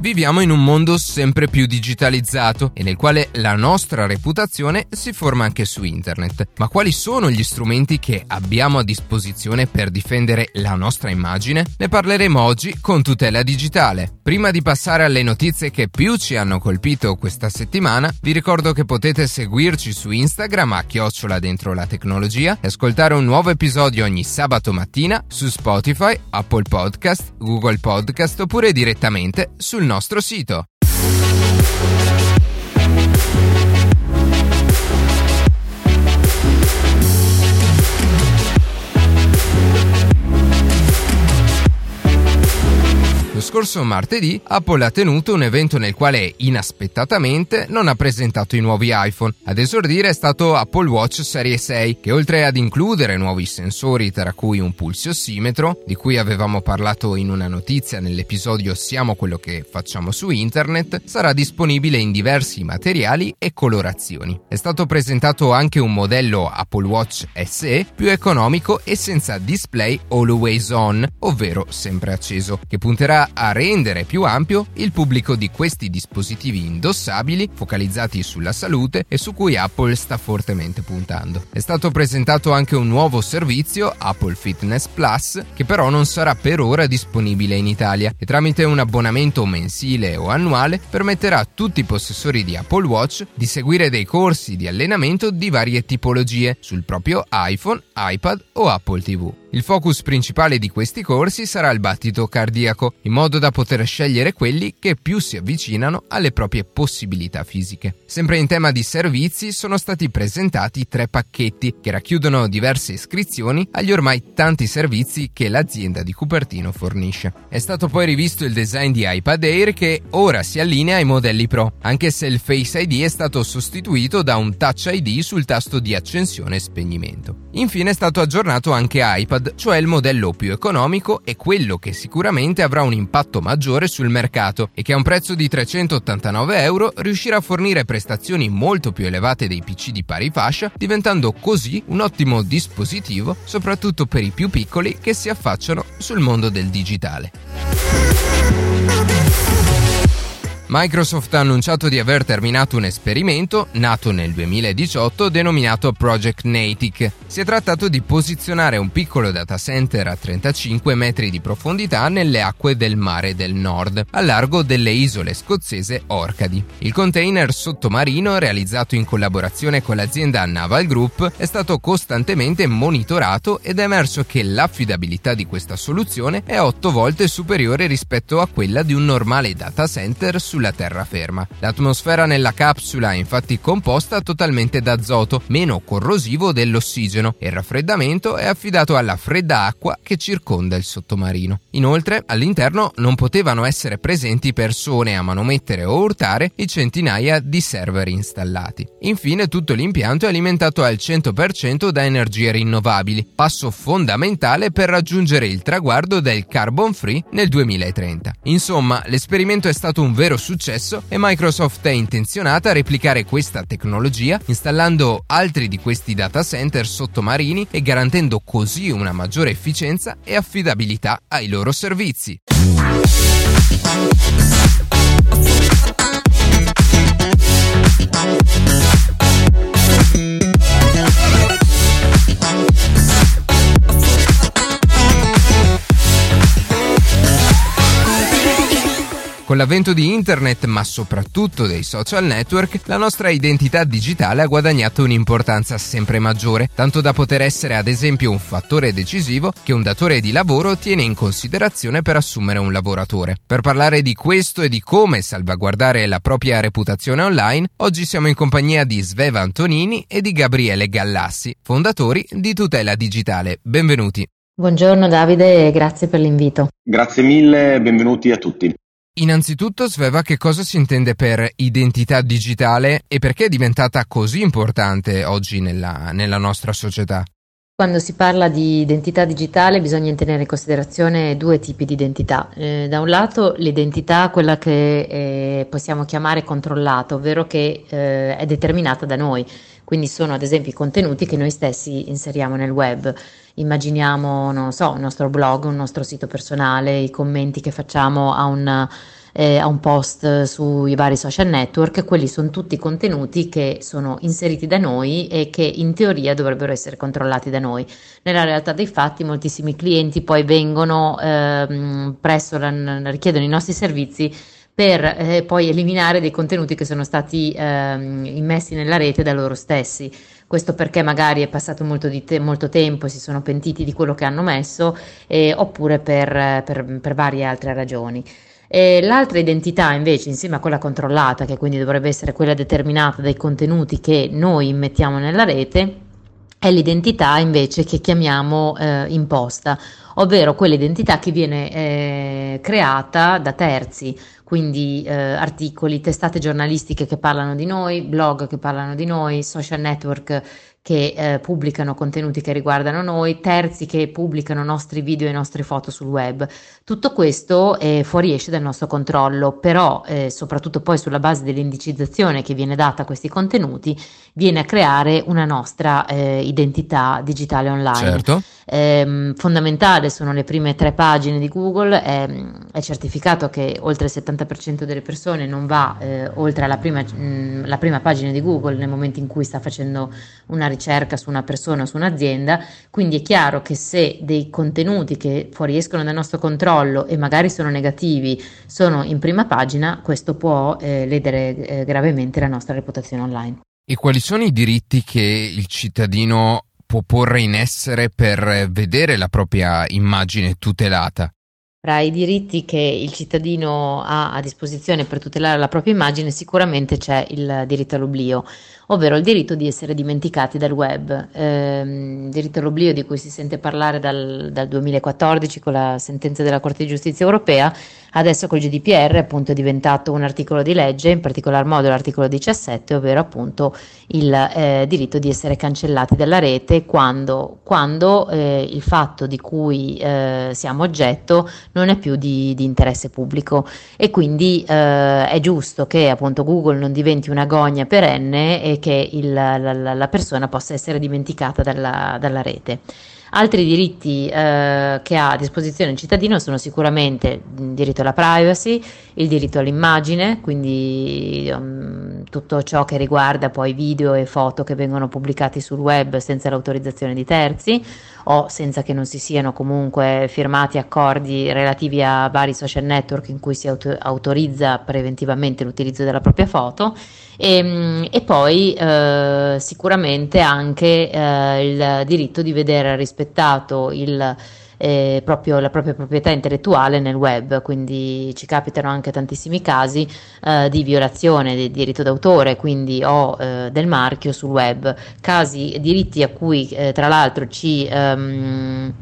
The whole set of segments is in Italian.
Viviamo in un mondo sempre più digitalizzato e nel quale la nostra reputazione si forma anche su internet. Ma quali sono gli strumenti che abbiamo a disposizione per difendere la nostra immagine? Ne parleremo oggi con Tutela Digitale. Prima di passare alle notizie che più ci hanno colpito questa settimana, vi ricordo che potete seguirci su Instagram a chiocciola dentro la tecnologia e ascoltare un nuovo episodio ogni sabato mattina su Spotify, Apple Podcast, Google Podcast oppure direttamente sul nostro sito. Lo scorso martedì Apple ha tenuto un evento nel quale inaspettatamente non ha presentato i nuovi iPhone. Ad esordire è stato Apple Watch Serie 6, che oltre ad includere nuovi sensori tra cui un pulsiossimetro, di cui avevamo parlato in una notizia nell'episodio Siamo quello che facciamo su internet, sarà disponibile in diversi materiali e colorazioni. È stato presentato anche un modello Apple Watch SE più economico e senza display always on, ovvero sempre acceso, che punterà a rendere più ampio il pubblico di questi dispositivi indossabili focalizzati sulla salute e su cui Apple sta fortemente puntando. È stato presentato anche un nuovo servizio, Apple Fitness Plus, che però non sarà per ora disponibile in Italia e tramite un abbonamento mensile o annuale permetterà a tutti i possessori di Apple Watch di seguire dei corsi di allenamento di varie tipologie sul proprio iPhone, iPad o Apple TV. Il focus principale di questi corsi sarà il battito cardiaco, in modo da poter scegliere quelli che più si avvicinano alle proprie possibilità fisiche. Sempre in tema di servizi sono stati presentati tre pacchetti che racchiudono diverse iscrizioni agli ormai tanti servizi che l'azienda di Cupertino fornisce. È stato poi rivisto il design di iPad Air che ora si allinea ai modelli Pro, anche se il Face ID è stato sostituito da un Touch ID sul tasto di accensione e spegnimento. Infine è stato aggiornato anche iPad iPad, cioè il modello più economico e quello che sicuramente avrà un impatto maggiore sul mercato e che a un prezzo di 389 euro riuscirà a fornire prestazioni molto più elevate dei PC di pari fascia, diventando così un ottimo dispositivo soprattutto per i più piccoli che si affacciano sul mondo del digitale. Microsoft ha annunciato di aver terminato un esperimento nato nel 2018 denominato Project Natick. Si è trattato di posizionare un piccolo data center a 35 metri di profondità nelle acque del mare del nord, a largo delle isole scozzese Orcadi. Il container sottomarino, realizzato in collaborazione con l'azienda Naval Group, è stato costantemente monitorato ed è emerso che l'affidabilità di questa soluzione è 8 volte superiore rispetto a quella di un normale data center su sulla terraferma. L'atmosfera nella capsula è infatti composta totalmente d'azoto, meno corrosivo dell'ossigeno, e il raffreddamento è affidato alla fredda acqua che circonda il sottomarino. Inoltre, all'interno non potevano essere presenti persone a manomettere o urtare i centinaia di server installati. Infine, tutto l'impianto è alimentato al 100% da energie rinnovabili, passo fondamentale per raggiungere il traguardo del carbon free nel 2030. Insomma, l'esperimento è stato un vero successo successo e Microsoft è intenzionata a replicare questa tecnologia installando altri di questi data center sottomarini e garantendo così una maggiore efficienza e affidabilità ai loro servizi. Con l'avvento di internet, ma soprattutto dei social network, la nostra identità digitale ha guadagnato un'importanza sempre maggiore, tanto da poter essere ad esempio un fattore decisivo che un datore di lavoro tiene in considerazione per assumere un lavoratore. Per parlare di questo e di come salvaguardare la propria reputazione online, oggi siamo in compagnia di Sveva Antonini e di Gabriele Gallassi, fondatori di Tutela Digitale. Benvenuti. Buongiorno Davide e grazie per l'invito. Grazie mille, benvenuti a tutti. Innanzitutto, Sveva, che cosa si intende per identità digitale e perché è diventata così importante oggi nella, nella nostra società? Quando si parla di identità digitale bisogna tenere in considerazione due tipi di identità. Eh, da un lato l'identità, quella che eh, possiamo chiamare controllata, ovvero che eh, è determinata da noi, quindi sono ad esempio i contenuti che noi stessi inseriamo nel web. Immaginiamo, non so, il nostro blog, un nostro sito personale, i commenti che facciamo a un eh, a un post sui vari social network, quelli sono tutti contenuti che sono inseriti da noi e che in teoria dovrebbero essere controllati da noi. Nella realtà dei fatti moltissimi clienti poi vengono ehm, presso, richiedono i nostri servizi per eh, poi eliminare dei contenuti che sono stati ehm, immessi nella rete da loro stessi. Questo perché magari è passato molto, te- molto tempo e si sono pentiti di quello che hanno messo, eh, oppure per, per, per varie altre ragioni. E l'altra identità invece, insieme a quella controllata, che quindi dovrebbe essere quella determinata dai contenuti che noi immettiamo nella rete, è l'identità invece che chiamiamo eh, imposta, ovvero quell'identità che viene eh, creata da terzi, quindi eh, articoli, testate giornalistiche che parlano di noi, blog che parlano di noi, social network che eh, pubblicano contenuti che riguardano noi, terzi che pubblicano nostri video e nostre foto sul web. Tutto questo eh, fuoriesce dal nostro controllo, però eh, soprattutto poi sulla base dell'indicizzazione che viene data a questi contenuti, viene a creare una nostra eh, identità digitale online. Certo. Eh, fondamentale sono le prime tre pagine di Google, è, è certificato che oltre il 70% delle persone non va eh, oltre alla prima, mh, la prima pagina di Google nel momento in cui sta facendo una ricerca su una persona o su un'azienda, quindi è chiaro che se dei contenuti che fuoriescono dal nostro controllo e magari sono negativi sono in prima pagina, questo può eh, ledere eh, gravemente la nostra reputazione online. E quali sono i diritti che il cittadino può porre in essere per vedere la propria immagine tutelata? Tra i diritti che il cittadino ha a disposizione per tutelare la propria immagine sicuramente c'è il diritto all'oblio, ovvero il diritto di essere dimenticati dal web. Eh, diritto all'oblio di cui si sente parlare dal, dal 2014 con la sentenza della Corte di Giustizia europea, adesso col GDPR appunto è diventato un articolo di legge, in particolar modo l'articolo 17, ovvero appunto il eh, diritto di essere cancellati dalla rete quando, quando eh, il fatto di cui eh, siamo oggetto non è più di, di interesse pubblico e quindi eh, è giusto che appunto Google non diventi una gogna perenne e che il, la, la, persona possa essere dimenticata dalla, dalla rete. Altri diritti eh, che ha a disposizione il cittadino sono sicuramente il diritto alla privacy, il diritto all'immagine, quindi um, tutto ciò che riguarda poi video e foto che vengono pubblicati sul web senza l'autorizzazione di terzi o senza che non si siano comunque firmati accordi relativi a vari social network in cui si auto- autorizza preventivamente l'utilizzo della propria foto. E, ehm, e poi eh, sicuramente anche eh, il diritto di vedere rispettato il eh, proprio la propria proprietà intellettuale nel web, quindi ci capitano anche tantissimi casi eh, di violazione del diritto d'autore, quindi o eh, del marchio sul web, casi diritti a cui eh, tra l'altro ci ehm,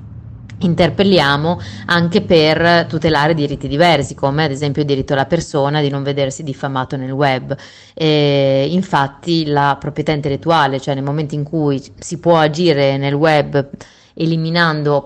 interpelliamo anche per tutelare diritti diversi, come ad esempio il diritto alla persona di non vedersi diffamato nel web. E infatti la proprietà intellettuale, cioè nel momento in cui si può agire nel web eliminando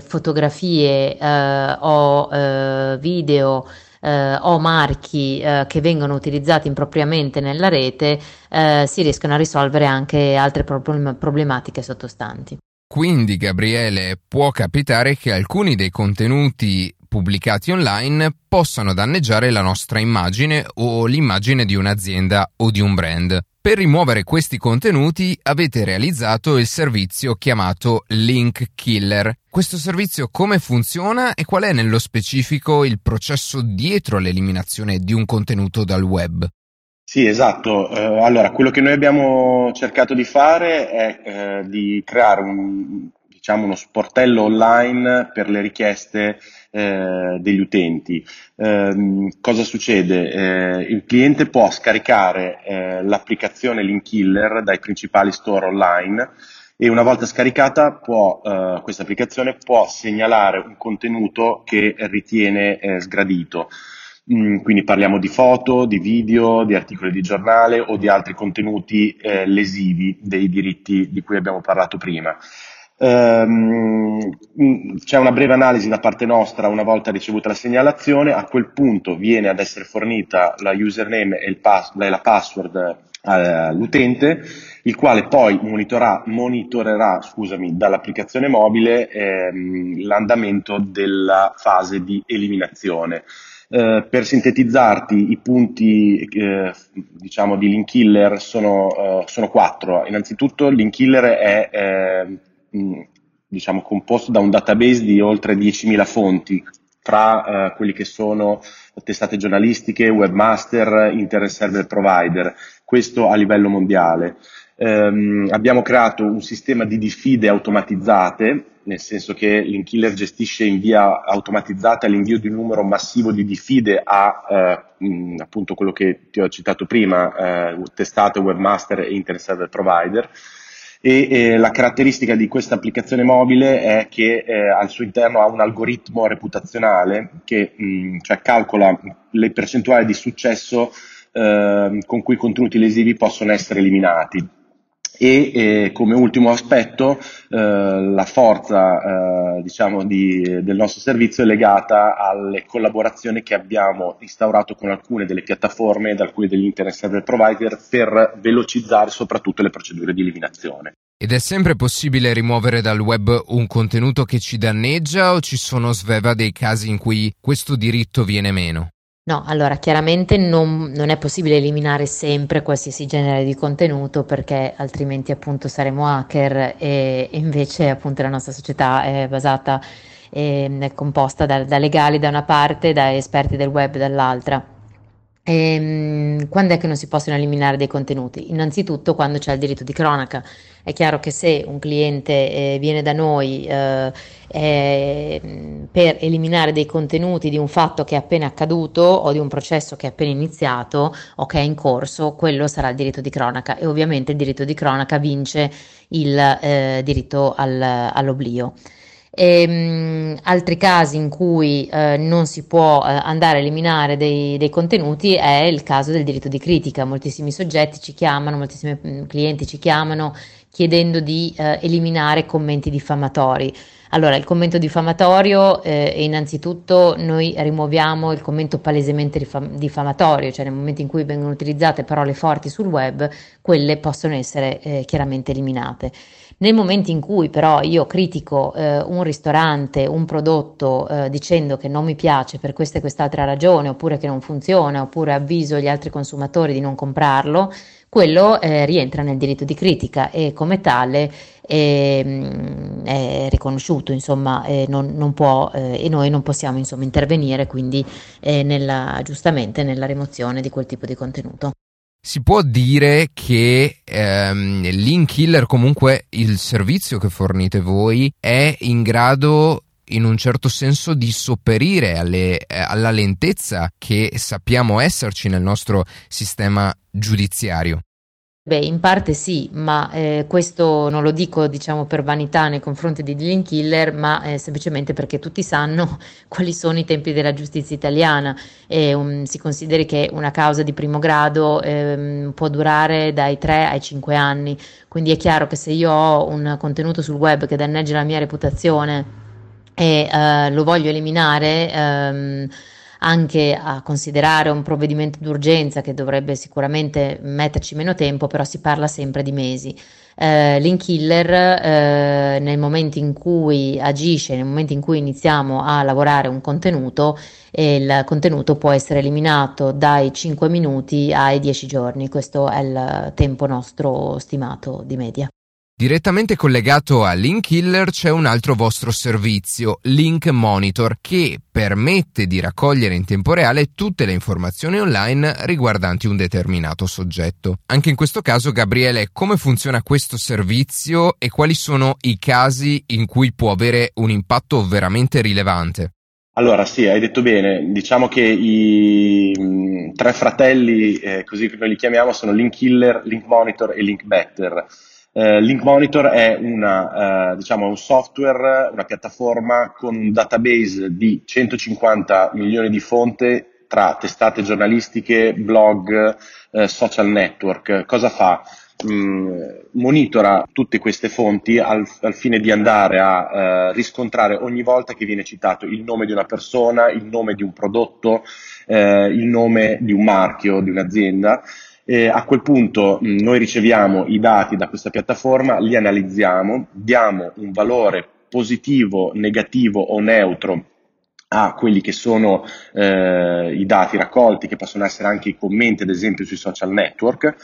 fotografie eh, o eh, video eh, o marchi eh, che vengono utilizzati impropriamente nella rete, eh, si riescono a risolvere anche altre problem- problematiche sottostanti. Quindi, Gabriele, può capitare che alcuni dei contenuti pubblicati online possano danneggiare la nostra immagine o l'immagine di un'azienda o di un brand. Per rimuovere questi contenuti avete realizzato il servizio chiamato Link Killer. Questo servizio come funziona e qual è nello specifico il processo dietro l'eliminazione di un contenuto dal web? Sì, esatto. Eh, allora, quello che noi abbiamo cercato di fare è eh, di creare un, diciamo, uno sportello online per le richieste eh, degli utenti. Eh, cosa succede? Eh, il cliente può scaricare eh, l'applicazione Linkiller dai principali store online e una volta scaricata può, eh, questa applicazione può segnalare un contenuto che ritiene eh, sgradito. Mm, quindi parliamo di foto, di video, di articoli di giornale o di altri contenuti lesivi dei diritti di cui abbiamo parlato prima. Ehm, c'è una breve analisi da parte nostra una volta ricevuta la segnalazione, a quel punto viene ad essere fornita la username e pass- la password eh, all'utente, il quale poi monitorerà, scusami, dall'applicazione mobile ehm, l'andamento della fase di eliminazione. Eh, per sintetizzarti, i punti eh, diciamo di link killer sono, uh, sono quattro. Innanzitutto, link killer è eh, diciamo, composto da un database di oltre 10.000 fonti, tra uh, quelli che sono testate giornalistiche, webmaster, internet server provider, questo a livello mondiale. Um, abbiamo creato un sistema di diffide automatizzate nel senso che l'Inkiller gestisce in via automatizzata l'invio di un numero massivo di diffide a eh, mh, appunto quello che ti ho citato prima, eh, testate, webmaster e internet server provider. E eh, la caratteristica di questa applicazione mobile è che eh, al suo interno ha un algoritmo reputazionale che mh, cioè calcola le percentuali di successo eh, con cui i contenuti lesivi possono essere eliminati e eh, come ultimo aspetto eh, la forza eh, diciamo di, del nostro servizio è legata alle collaborazioni che abbiamo instaurato con alcune delle piattaforme ed alcuni degli internet server provider per velocizzare soprattutto le procedure di eliminazione. Ed è sempre possibile rimuovere dal web un contenuto che ci danneggia o ci sono sveva dei casi in cui questo diritto viene meno? No, allora chiaramente non, non, è possibile eliminare sempre qualsiasi genere di contenuto perché altrimenti appunto saremo hacker e, invece appunto la nostra società è basata, e, è composta da, da legali da una parte e da esperti del web dall'altra. Ehm, quando è che non si possono eliminare dei contenuti? Innanzitutto quando c'è il diritto di cronaca. È chiaro che se un cliente eh, viene da noi eh, eh, per eliminare dei contenuti di un fatto che è appena accaduto o di un processo che è appena iniziato o che è in corso, quello sarà il diritto di cronaca e ovviamente il diritto di cronaca vince il eh, diritto al, all'oblio. E, mh, altri casi in cui eh, non si può eh, andare a eliminare dei, dei, contenuti è il caso del diritto di critica. Moltissimi soggetti ci chiamano, moltissimi mh, clienti ci chiamano chiedendo di eh, eliminare commenti diffamatori. Allora, il commento diffamatorio, eh, innanzitutto noi rimuoviamo il commento palesemente diffamatorio, cioè nel momento in cui vengono utilizzate parole forti sul web, quelle possono essere eh, chiaramente eliminate. Nel momento in cui però io critico eh, un ristorante, un prodotto eh, dicendo che non mi piace per questa e quest'altra ragione, oppure che non funziona, oppure avviso gli altri consumatori di non comprarlo, quello eh, rientra nel diritto di critica e come tale mm, è riconosciuto, insomma, eh, non, non può, eh, e noi non possiamo insomma, intervenire quindi eh, nella, giustamente nella rimozione di quel tipo di contenuto. Si può dire che ehm, Link Killer, comunque il servizio che fornite voi, è in grado in un certo senso di sopperire alle, eh, alla lentezza che sappiamo esserci nel nostro sistema giudiziario. Beh, in parte sì, ma eh, questo non lo dico diciamo per vanità nei confronti di Dylan Killer, ma eh, semplicemente perché tutti sanno quali sono i tempi della giustizia italiana. E um, si consideri che una causa di primo grado eh, può durare dai 3 ai 5 anni, quindi è chiaro che se io ho un contenuto sul web che danneggia la mia reputazione e eh, lo voglio eliminare, ehm, anche a considerare un provvedimento d'urgenza che dovrebbe sicuramente metterci meno tempo, però si parla sempre di mesi. Eh, L'inkiller eh, nel momento in cui agisce, nel momento in cui iniziamo a lavorare un contenuto, il contenuto può essere eliminato dai 5 minuti ai 10 giorni, questo è il tempo nostro stimato di media. Direttamente collegato a Link Killer c'è un altro vostro servizio, Link Monitor, che permette di raccogliere in tempo reale tutte le informazioni online riguardanti un determinato soggetto. Anche in questo caso, Gabriele, come funziona questo servizio e quali sono i casi in cui può avere un impatto veramente rilevante? Allora, sì, hai detto bene. Diciamo che i mh, mm, tre fratelli, eh, così noi li chiamiamo, sono Link Killer, Link Monitor e Link Better. Eh, Link Monitor è una, eh, diciamo, un software, una piattaforma con un database di 150 milioni di fonti tra testate giornalistiche, blog, eh, social network. Cosa fa? mm, monitora tutte queste fonti al, al fine di andare a riscontrare ogni volta che viene citato il nome di una persona, il nome di un prodotto, il nome di un marchio, di un'azienda. E a quel punto mm, noi riceviamo i dati da questa piattaforma, li analizziamo, diamo un valore positivo, negativo o neutro a quelli che sono eh, i dati raccolti, che possono essere anche i commenti, ad esempio, sui social network.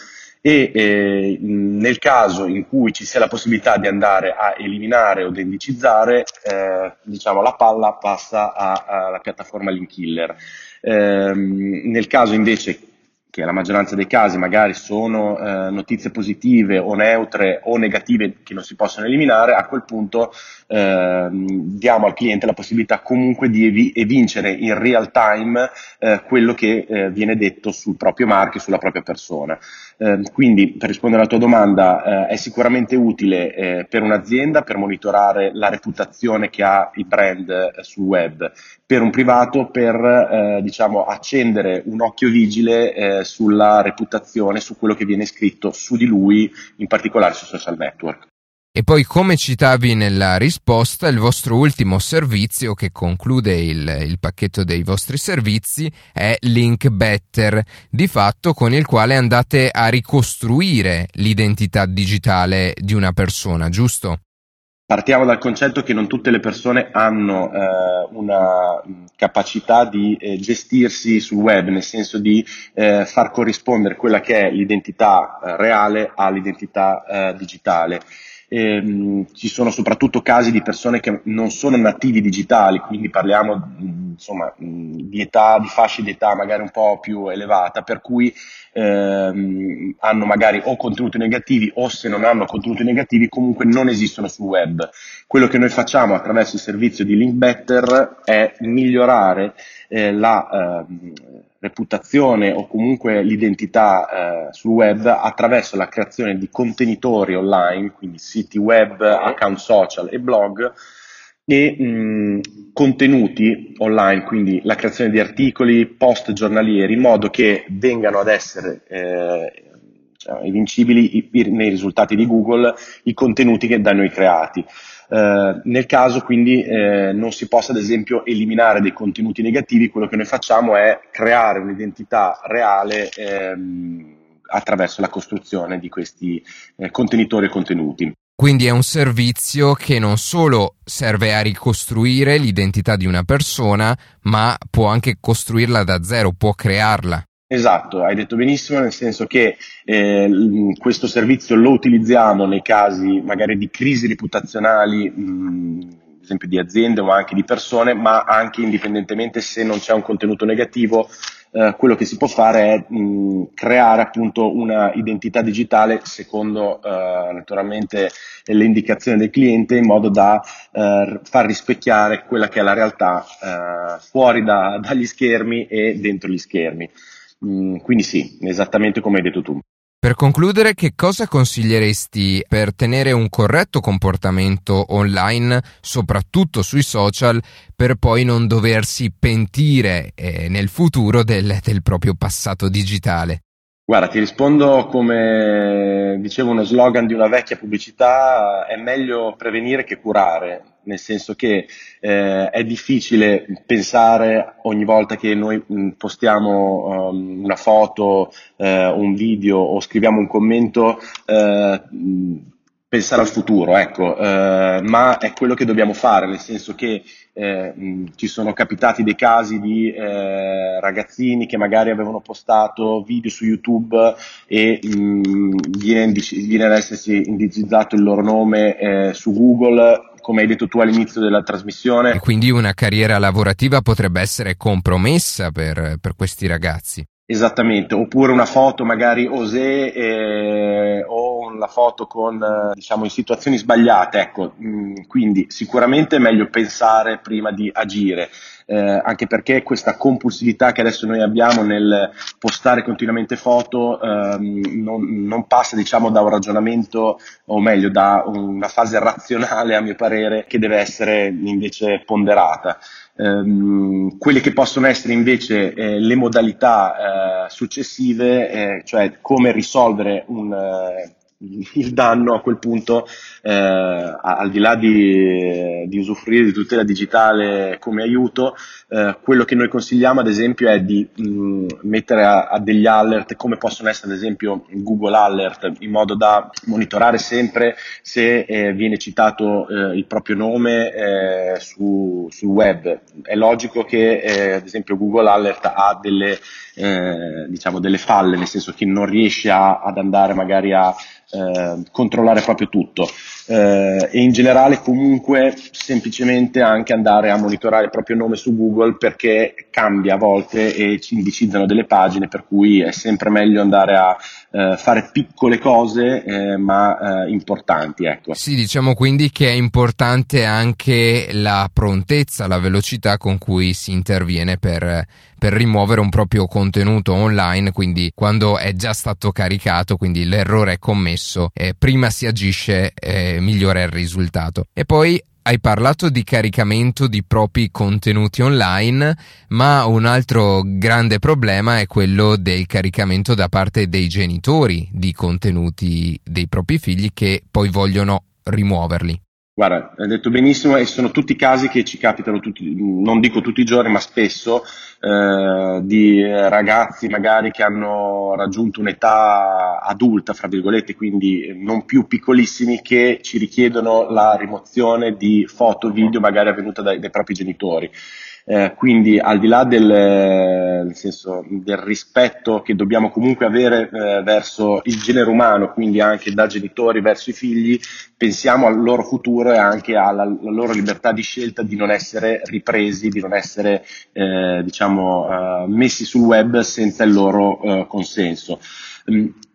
E eh, nel caso in cui ci sia la possibilità di andare a eliminare o di indicizzare, eh, diciamo la palla passa alla piattaforma Link Killer. Ehm, nel caso invece che la maggioranza dei casi magari sono eh, notizie positive o neutre o negative che non si possono eliminare, a quel punto eh, diamo al cliente la possibilità comunque di evi- evincere in real time eh, quello che eh, viene detto sul proprio marchio, sulla propria persona. Ehm, quindi per rispondere alla tua domanda, eh, è sicuramente utile eh, per un'azienda per monitorare la reputazione che ha il brand sul web, per un privato per diciamo, accendere un occhio vigile sulla reputazione, su quello che viene scritto su di lui, in particolare sui social network. E poi, come citavi nella risposta, il vostro ultimo servizio che conclude il, il, pacchetto dei vostri servizi è Link Better, di fatto con il quale andate a ricostruire l'identità digitale di una persona, giusto? Partiamo dal concetto che non tutte le persone hanno eh, una capacità di eh, gestirsi sul web, nel senso di eh, far corrispondere quella che è l'identità eh, reale all'identità eh, digitale. Ehm, ci sono soprattutto casi di persone che non sono nativi digitali, quindi parliamo insomma, di età, di fasce di età magari un po' più elevata, per cui ehm, hanno magari o contenuti negativi o se non hanno contenuti negativi comunque non esistono sul web. Quello che noi facciamo attraverso il servizio di Linkbetter è migliorare eh, la eh, reputazione o comunque l'identità eh, sul web attraverso la creazione di contenitori online, quindi siti web, account social e blog e mh, contenuti online, quindi la creazione di articoli, post giornalieri, in modo che vengano ad essere eh, cioè, evincibili i, nei risultati di Google i contenuti che da noi creati. Eh, nel caso quindi eh, non si possa ad esempio eliminare dei contenuti negativi, quello che noi facciamo è creare un'identità reale ehm, attraverso la costruzione di questi eh, contenitori e contenuti. Quindi è un servizio che non solo serve a ricostruire l'identità di una persona, ma può anche costruirla da zero, può crearla. Esatto, hai detto benissimo, nel senso che eh, questo servizio lo utilizziamo nei casi magari di crisi reputazionali, mh, ad esempio di aziende o anche di persone, ma anche indipendentemente se non c'è un contenuto negativo, eh, quello che si può fare è mh, creare appunto una identità digitale secondo eh, naturalmente le indicazioni del cliente in modo da eh, far rispecchiare quella che è la realtà eh, fuori da, dagli schermi e dentro gli schermi. Mm, quindi sì, esattamente come hai detto tu. Per concludere, che cosa consiglieresti per tenere un corretto comportamento online, soprattutto sui social, per poi non doversi pentire eh, nel futuro del, del proprio passato digitale? Guarda, ti rispondo come dicevo uno slogan di una vecchia pubblicità, è meglio prevenire che curare, nel senso che eh, è difficile pensare ogni volta che noi mh, postiamo um, una foto, eh, un video o scriviamo un commento, eh, pensare al futuro, ecco, eh, ma è quello che dobbiamo fare, nel senso che eh, mh, ci sono capitati dei casi di eh, ragazzini che magari avevano postato video su YouTube e mh, viene, viene, ad essersi indicizzato il loro nome su Google come hai detto tu all'inizio della trasmissione. E quindi una carriera lavorativa potrebbe essere compromessa per, per questi ragazzi. Esattamente, oppure una foto magari osè eh, o la foto con diciamo in situazioni sbagliate, ecco, mm, quindi sicuramente è meglio pensare prima di agire eh, anche perché questa compulsività che adesso noi abbiamo nel postare continuamente foto ehm, non, non, passa diciamo da un ragionamento o meglio da una fase razionale a mio parere che deve essere invece ponderata. Um, quelle che possono essere invece eh, le modalità eh, successive, eh, cioè come risolvere un, eh, il danno a quel punto, eh, al di là di, di, usufruire di tutela digitale come aiuto, eh, quello che noi consigliamo ad esempio è di mh, mettere a, a, degli alert come possono essere ad esempio Google Alert in modo da monitorare sempre se eh, viene citato eh, il proprio nome eh, su, sul web. È logico che eh, ad esempio Google Alert ha delle, diciamo delle falle, nel senso che non riesce a, ad andare magari a eh, controllare proprio tutto eh, e in generale comunque semplicemente anche andare a monitorare il proprio nome su Google perché cambia a volte e ci indicizzano delle pagine per cui è sempre meglio andare a eh, fare piccole cose eh, ma eh, importanti. Ecco. Sì, diciamo quindi che è importante anche la prontezza, la velocità con cui si interviene per, per rimuovere un proprio contenuto online, quindi quando è già stato caricato, quindi l'errore è commesso, eh, prima si agisce, migliore è il risultato. E poi hai parlato di caricamento di propri contenuti online, ma un altro grande problema è quello del caricamento da parte dei genitori di contenuti dei propri figli che poi vogliono rimuoverli. Guarda, hai detto benissimo e sono tutti casi che ci capitano tutti, non dico tutti i giorni, ma spesso eh, di ragazzi magari che hanno raggiunto un'età adulta, fra virgolette, quindi non più piccolissimi, che ci richiedono la rimozione di foto, video magari avvenuta dai, dai propri genitori. Eh, quindi al di là del, senso, del, rispetto che dobbiamo comunque avere eh, verso il genere umano, quindi anche da genitori verso i figli, pensiamo al loro futuro e anche alla, alla loro libertà di scelta di non essere ripresi, di non essere eh, diciamo, eh, messi sul web senza il loro eh, consenso.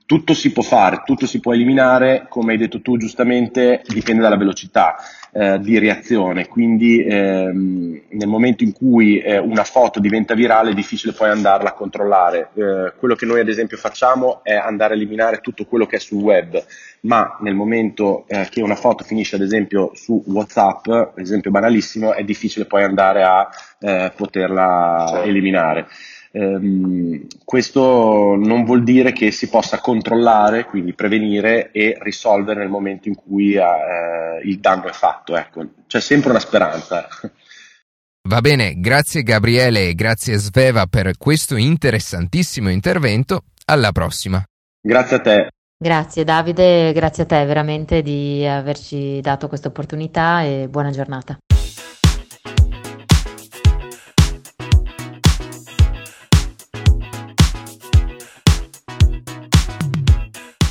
Tutto si può fare, tutto si può eliminare, come hai detto tu giustamente, dipende dalla velocità eh, di reazione, quindi ehm, nel momento in cui eh, una foto diventa virale è difficile poi andarla a controllare. Eh, quello che noi ad esempio facciamo è andare a eliminare tutto quello che è sul web, ma nel momento eh, che una foto finisce ad esempio su WhatsApp, esempio banalissimo, è difficile poi andare a eh, poterla eliminare. Um, questo non vuol dire che si possa controllare, quindi prevenire e risolvere nel momento in cui uh, il danno è fatto. Ecco. C'è sempre una speranza. Va bene, grazie Gabriele e grazie Sveva per questo interessantissimo intervento. Alla prossima. Grazie a te. Grazie Davide, grazie a te veramente di averci dato questa opportunità e buona giornata.